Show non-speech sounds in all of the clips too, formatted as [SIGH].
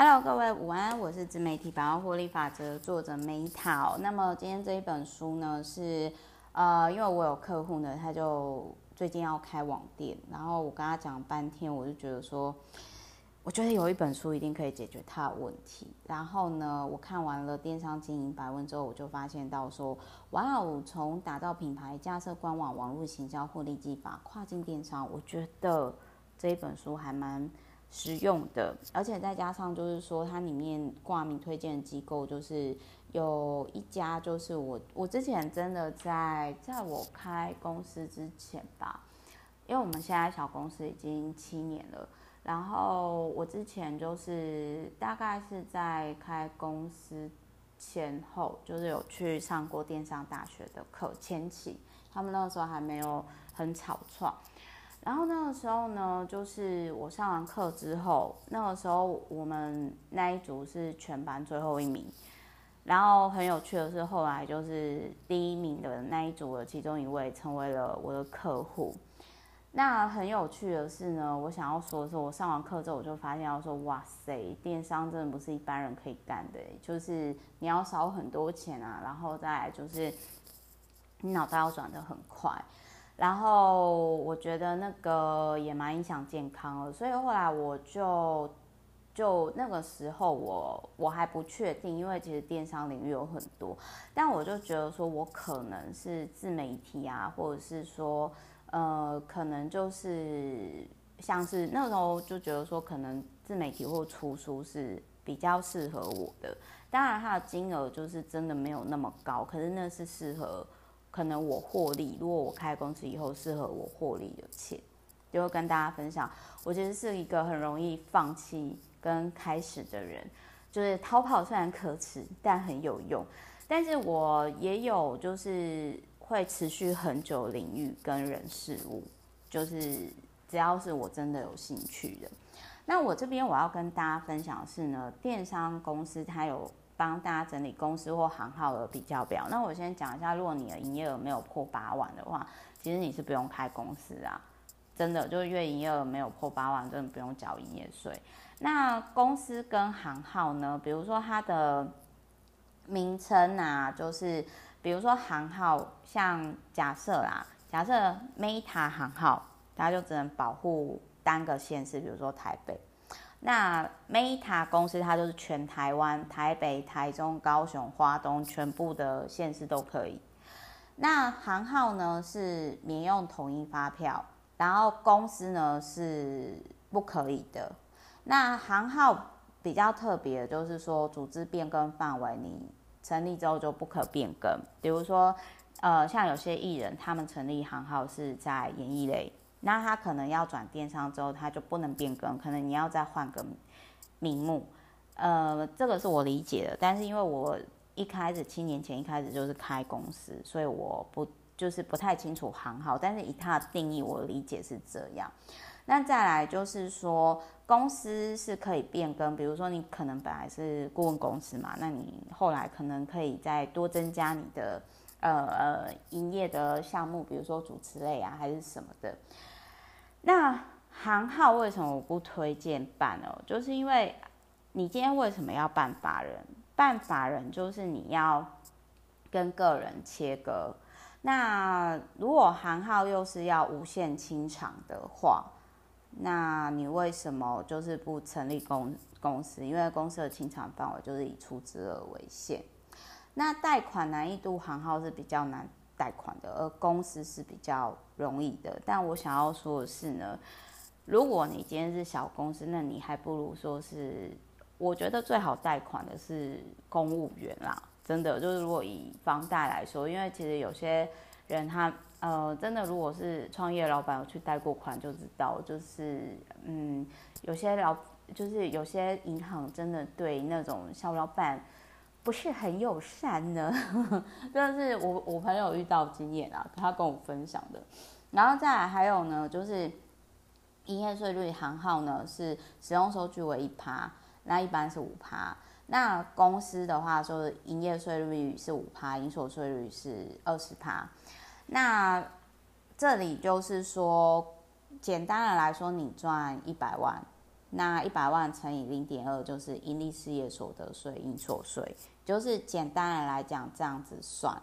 Hello，各位午安，我是自媒体百万获利法则作者 Meta。那么今天这一本书呢，是呃，因为我有客户呢，他就最近要开网店，然后我跟他讲半天，我就觉得说，我觉得有一本书一定可以解决他的问题。然后呢，我看完了电商经营百问之后，我就发现到说，哇哦，从打造品牌、架设官网、网络行销、获利技法、跨境电商，我觉得这一本书还蛮。实用的，而且再加上就是说，它里面挂名推荐的机构，就是有一家，就是我我之前真的在在我开公司之前吧，因为我们现在小公司已经七年了，然后我之前就是大概是在开公司前后，就是有去上过电商大学的课，前期他们那个时候还没有很草创。然后那个时候呢，就是我上完课之后，那个时候我们那一组是全班最后一名。然后很有趣的是，后来就是第一名的那一组的其中一位成为了我的客户。那很有趣的是呢，我想要说的是，我上完课之后我就发现，要说哇塞，电商真的不是一般人可以干的，就是你要烧很多钱啊，然后再来就是你脑袋要转得很快。然后我觉得那个也蛮影响健康的，所以后来我就就那个时候我我还不确定，因为其实电商领域有很多，但我就觉得说我可能是自媒体啊，或者是说呃，可能就是像是那时候就觉得说可能自媒体或出书是比较适合我的，当然它的金额就是真的没有那么高，可是那是适合。可能我获利，如果我开公司以后适合我获利的钱，就会跟大家分享。我其实是一个很容易放弃跟开始的人，就是逃跑虽然可耻，但很有用。但是我也有就是会持续很久领域跟人事物，就是只要是我真的有兴趣的。那我这边我要跟大家分享的是呢，电商公司它有。帮大家整理公司或行号的比较表。那我先讲一下，如果你的营业额没有破八万的话，其实你是不用开公司啊，真的，就是月营业额没有破八万，真的不用缴营业税。那公司跟行号呢？比如说它的名称啊，就是比如说行号，像假设啦，假设 Meta 行号，大家就只能保护单个县市，比如说台北。那 Meta 公司它就是全台湾、台北、台中、高雄、花东全部的县市都可以。那行号呢是免用统一发票，然后公司呢是不可以的。那行号比较特别的就是说，组织变更范围你成立之后就不可变更。比如说，呃，像有些艺人他们成立行号是在演艺类。那他可能要转电商之后，他就不能变更，可能你要再换个名目，呃，这个是我理解的。但是因为我一开始七年前一开始就是开公司，所以我不就是不太清楚行号。但是以他的定义，我理解是这样。那再来就是说，公司是可以变更，比如说你可能本来是顾问公司嘛，那你后来可能可以再多增加你的。呃呃，营业的项目，比如说主持类啊，还是什么的。那行号为什么我不推荐办哦？就是因为你今天为什么要办法人？办法人就是你要跟个人切割。那如果行号又是要无限清偿的话，那你为什么就是不成立公公司？因为公司的清偿范围就是以出资额为限。那贷款难易度，行号是比较难贷款的，而公司是比较容易的。但我想要说的是呢，如果你今天是小公司，那你还不如说是，我觉得最好贷款的是公务员啦。真的，就是如果以房贷来说，因为其实有些人他呃，真的如果是创业老板有去贷过款，就知道，就是嗯，有些老就是有些银行真的对那种小老板。不是很友善呢，[LAUGHS] 这是我我朋友遇到经验啊，他跟我分享的。然后再来还有呢，就是营业税率行号呢是使用收据为一趴，那一般是五趴。那公司的话，就是营业税率是五趴，营所税率是二十趴。那这里就是说，简单的来说，你赚一百万，那一百万乘以零点二就是盈利事业所得税、营所税，就是简单的来讲这样子算。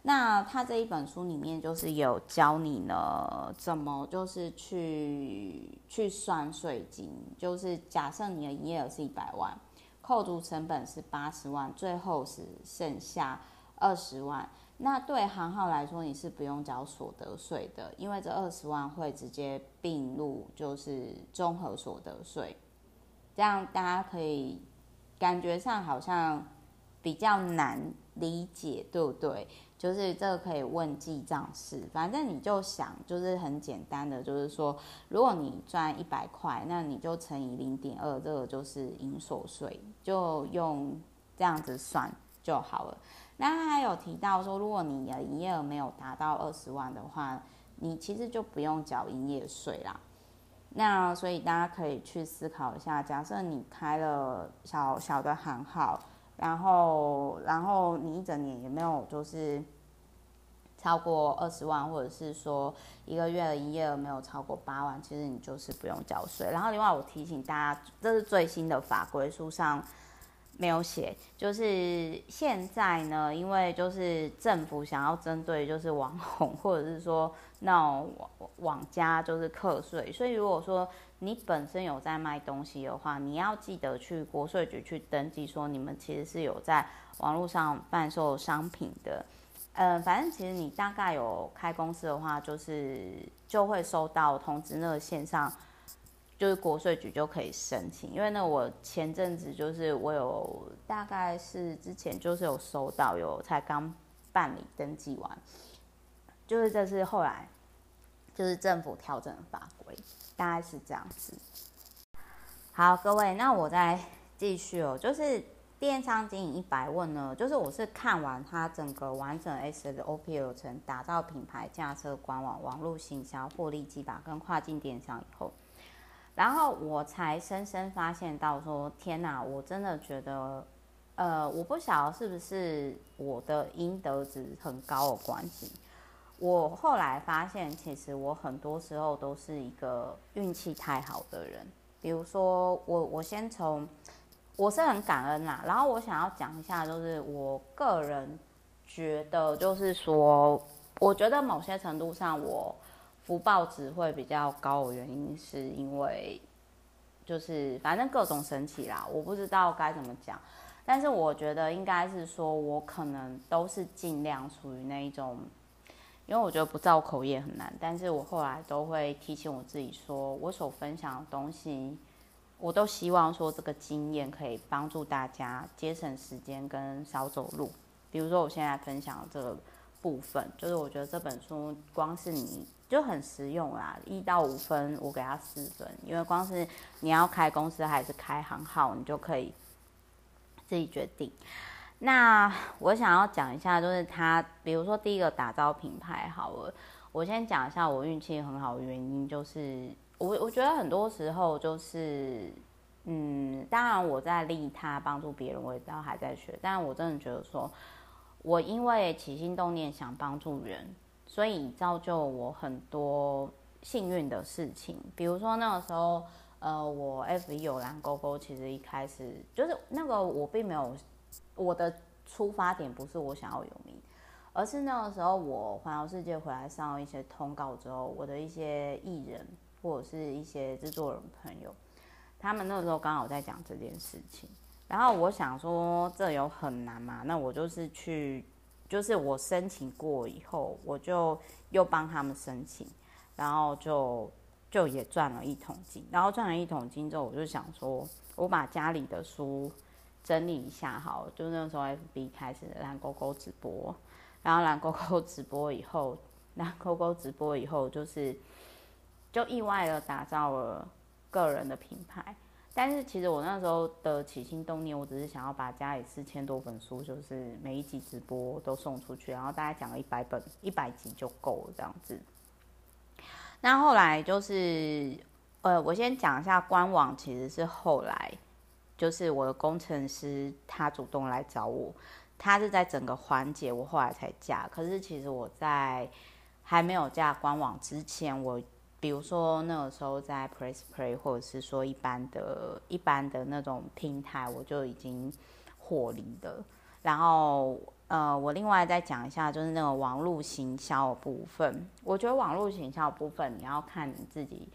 那他这一本书里面就是有教你呢，怎么就是去去算税金，就是假设你的营业额是一百万，扣除成本是八十万，最后是剩下二十万。那对行号来说，你是不用缴所得税的，因为这二十万会直接并入就是综合所得税，这样大家可以感觉上好像比较难理解，对不对？就是这个可以问记账师，反正你就想，就是很简单的，就是说，如果你赚一百块，那你就乘以零点二，这个就是营所税，就用这样子算就好了。那他还有提到说，如果你的营业额没有达到二十万的话，你其实就不用缴营业税啦。那所以大家可以去思考一下，假设你开了小小的行号。然后，然后你一整年也没有就是超过二十万，或者是说一个月的营业额没有超过八万，其实你就是不用缴税。然后，另外我提醒大家，这是最新的法规书上没有写，就是现在呢，因为就是政府想要针对就是网红或者是说那种网网家就是课税，所以如果说。你本身有在卖东西的话，你要记得去国税局去登记，说你们其实是有在网络上贩售商品的。呃，反正其实你大概有开公司的话，就是就会收到通知，那个线上就是国税局就可以申请。因为呢，我前阵子就是我有大概是之前就是有收到，有才刚办理登记完，就是这是后来就是政府调整的法规。大概是这样子。好，各位，那我再继续哦。就是电商经营一百问呢，就是我是看完它整个完整 SOP 流程，打造品牌、架设官网、网络行销、获利技法跟跨境电商以后，然后我才深深发现到说，天哪，我真的觉得，呃，我不晓得是不是我的应得值很高的关系。我后来发现，其实我很多时候都是一个运气太好的人。比如说，我我先从，我是很感恩啦。然后我想要讲一下，就是我个人觉得，就是说，我觉得某些程度上，我福报值会比较高的原因，是因为就是反正各种神奇啦，我不知道该怎么讲。但是我觉得应该是说，我可能都是尽量属于那一种。因为我觉得不造口业很难，但是我后来都会提醒我自己说，我所分享的东西，我都希望说这个经验可以帮助大家节省时间跟少走路。比如说我现在分享的这个部分，就是我觉得这本书光是你就很实用啦，一到五分我给他四分，因为光是你要开公司还是开行号，你就可以自己决定。那我想要讲一下，就是他，比如说第一个打造品牌好了，我先讲一下我运气很好的原因，就是我我觉得很多时候就是，嗯，当然我在利他帮助别人，我也知道还在学，但我真的觉得说，我因为起心动念想帮助人，所以造就我很多幸运的事情，比如说那个时候，呃，我 FB 有蓝勾勾，其实一开始就是那个我并没有。我的出发点不是我想要有名，而是那个时候我环游世界回来上了一些通告之后，我的一些艺人或者是一些制作人朋友，他们那个时候刚好在讲这件事情，然后我想说这有很难嘛？那我就是去，就是我申请过以后，我就又帮他们申请，然后就就也赚了一桶金，然后赚了一桶金之后，我就想说我把家里的书。整理一下好，就那时候 FB 开始蓝勾勾直播，然后蓝勾勾直播以后，蓝勾勾直播以后就是就意外的打造了个人的品牌。但是其实我那时候的起心动念，我只是想要把家里四千多本书，就是每一集直播都送出去，然后大概讲了一百本，一百集就够了这样子。那后来就是呃，我先讲一下官网，其实是后来。就是我的工程师，他主动来找我，他是在整个环节我后来才加。可是其实我在还没有加官网之前，我比如说那个时候在 Press Play 或者是说一般的、一般的那种平台，我就已经获利了。然后呃，我另外再讲一下，就是那个网络行销的部分。我觉得网络行销部分，你要看你自己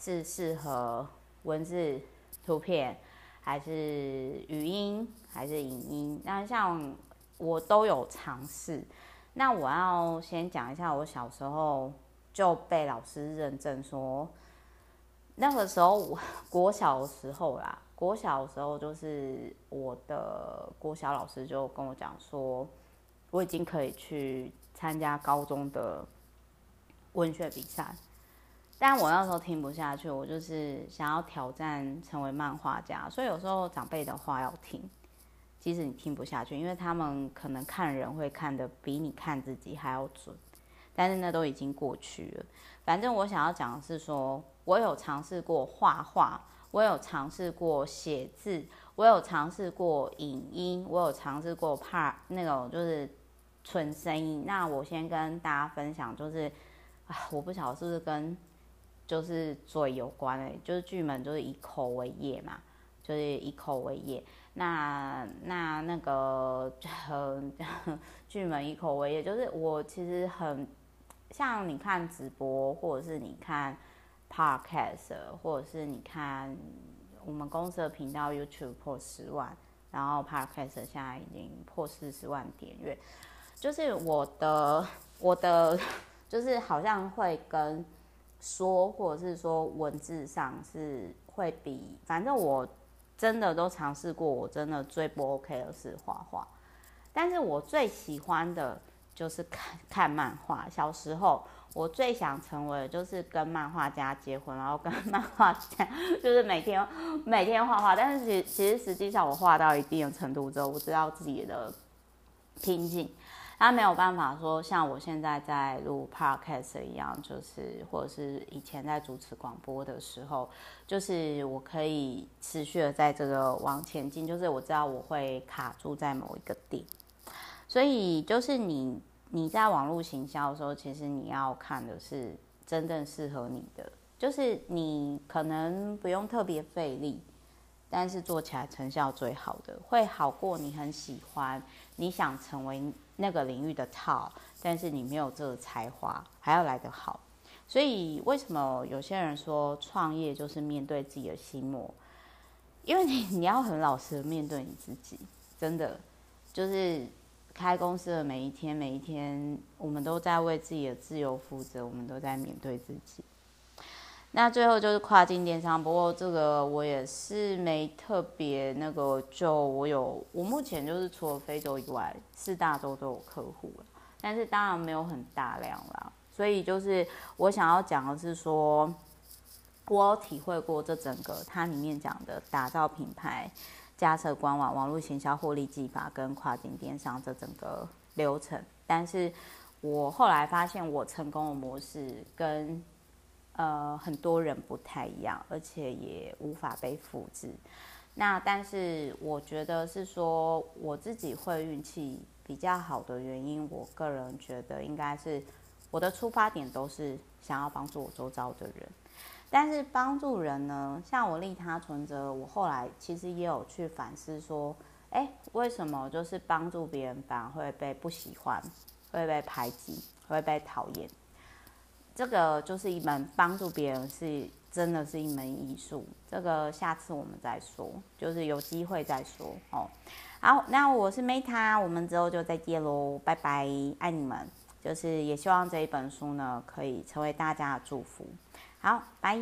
是适合文字、图片，还是语音，还是影音。那像我都有尝试。那我要先讲一下，我小时候。就被老师认证说，那个时候我 [LAUGHS] 国小的时候啦，国小的时候就是我的国小老师就跟我讲说，我已经可以去参加高中的文学比赛，但我那时候听不下去，我就是想要挑战成为漫画家，所以有时候长辈的话要听，即使你听不下去，因为他们可能看人会看得比你看自己还要准。但是那都已经过去了。反正我想要讲的是说，我有尝试过画画，我有尝试过写字，我有尝试过影音，我有尝试过怕那种就是纯声音。那我先跟大家分享，就是啊，我不晓得是不是跟就是嘴有关诶、欸，就是巨门就是以口为业嘛，就是以口为业。那那那个很 [LAUGHS] 巨门以口为业，就是我其实很。像你看直播，或者是你看 Podcast，或者是你看我们公司的频道 YouTube 破十万，然后 Podcast 现在已经破四十万点阅，就是我的我的 [LAUGHS] 就是好像会跟说，或者是说文字上是会比，反正我真的都尝试过，我真的最不 OK 的是画画，但是我最喜欢的。就是看看漫画。小时候，我最想成为的就是跟漫画家结婚，然后跟漫画家就是每天每天画画。但是其其实实际上，我画到一定的程度之后，我知道自己的瓶颈，他没有办法说像我现在在录 podcast 一样，就是或者是以前在主持广播的时候，就是我可以持续的在这个往前进。就是我知道我会卡住在某一个点，所以就是你。你在网络行销的时候，其实你要看的是真正适合你的，就是你可能不用特别费力，但是做起来成效最好的，会好过你很喜欢，你想成为那个领域的 top，但是你没有这个才华，还要来得好。所以为什么有些人说创业就是面对自己的心魔？因为你你要很老实的面对你自己，真的就是。开公司的每一天，每一天，我们都在为自己的自由负责，我们都在面对自己。那最后就是跨境电商，不过这个我也是没特别那个，就我有，我目前就是除了非洲以外，四大洲都有客户了，但是当然没有很大量啦。所以就是我想要讲的是说，我体会过这整个它里面讲的打造品牌。加设官网、网络行销、获利技法跟跨境电商这整个流程，但是我后来发现，我成功的模式跟呃很多人不太一样，而且也无法被复制。那但是我觉得是说我自己会运气比较好的原因，我个人觉得应该是我的出发点都是想要帮助我周遭的人。但是帮助人呢，像我利他存折，我后来其实也有去反思说，哎，为什么就是帮助别人反而会被不喜欢，会被排挤，会被讨厌？这个就是一门帮助别人是真的是一门艺术。这个下次我们再说，就是有机会再说哦。好，那我是 Meta，我们之后就再见喽，拜拜，爱你们。就是也希望这一本书呢，可以成为大家的祝福。好，拜。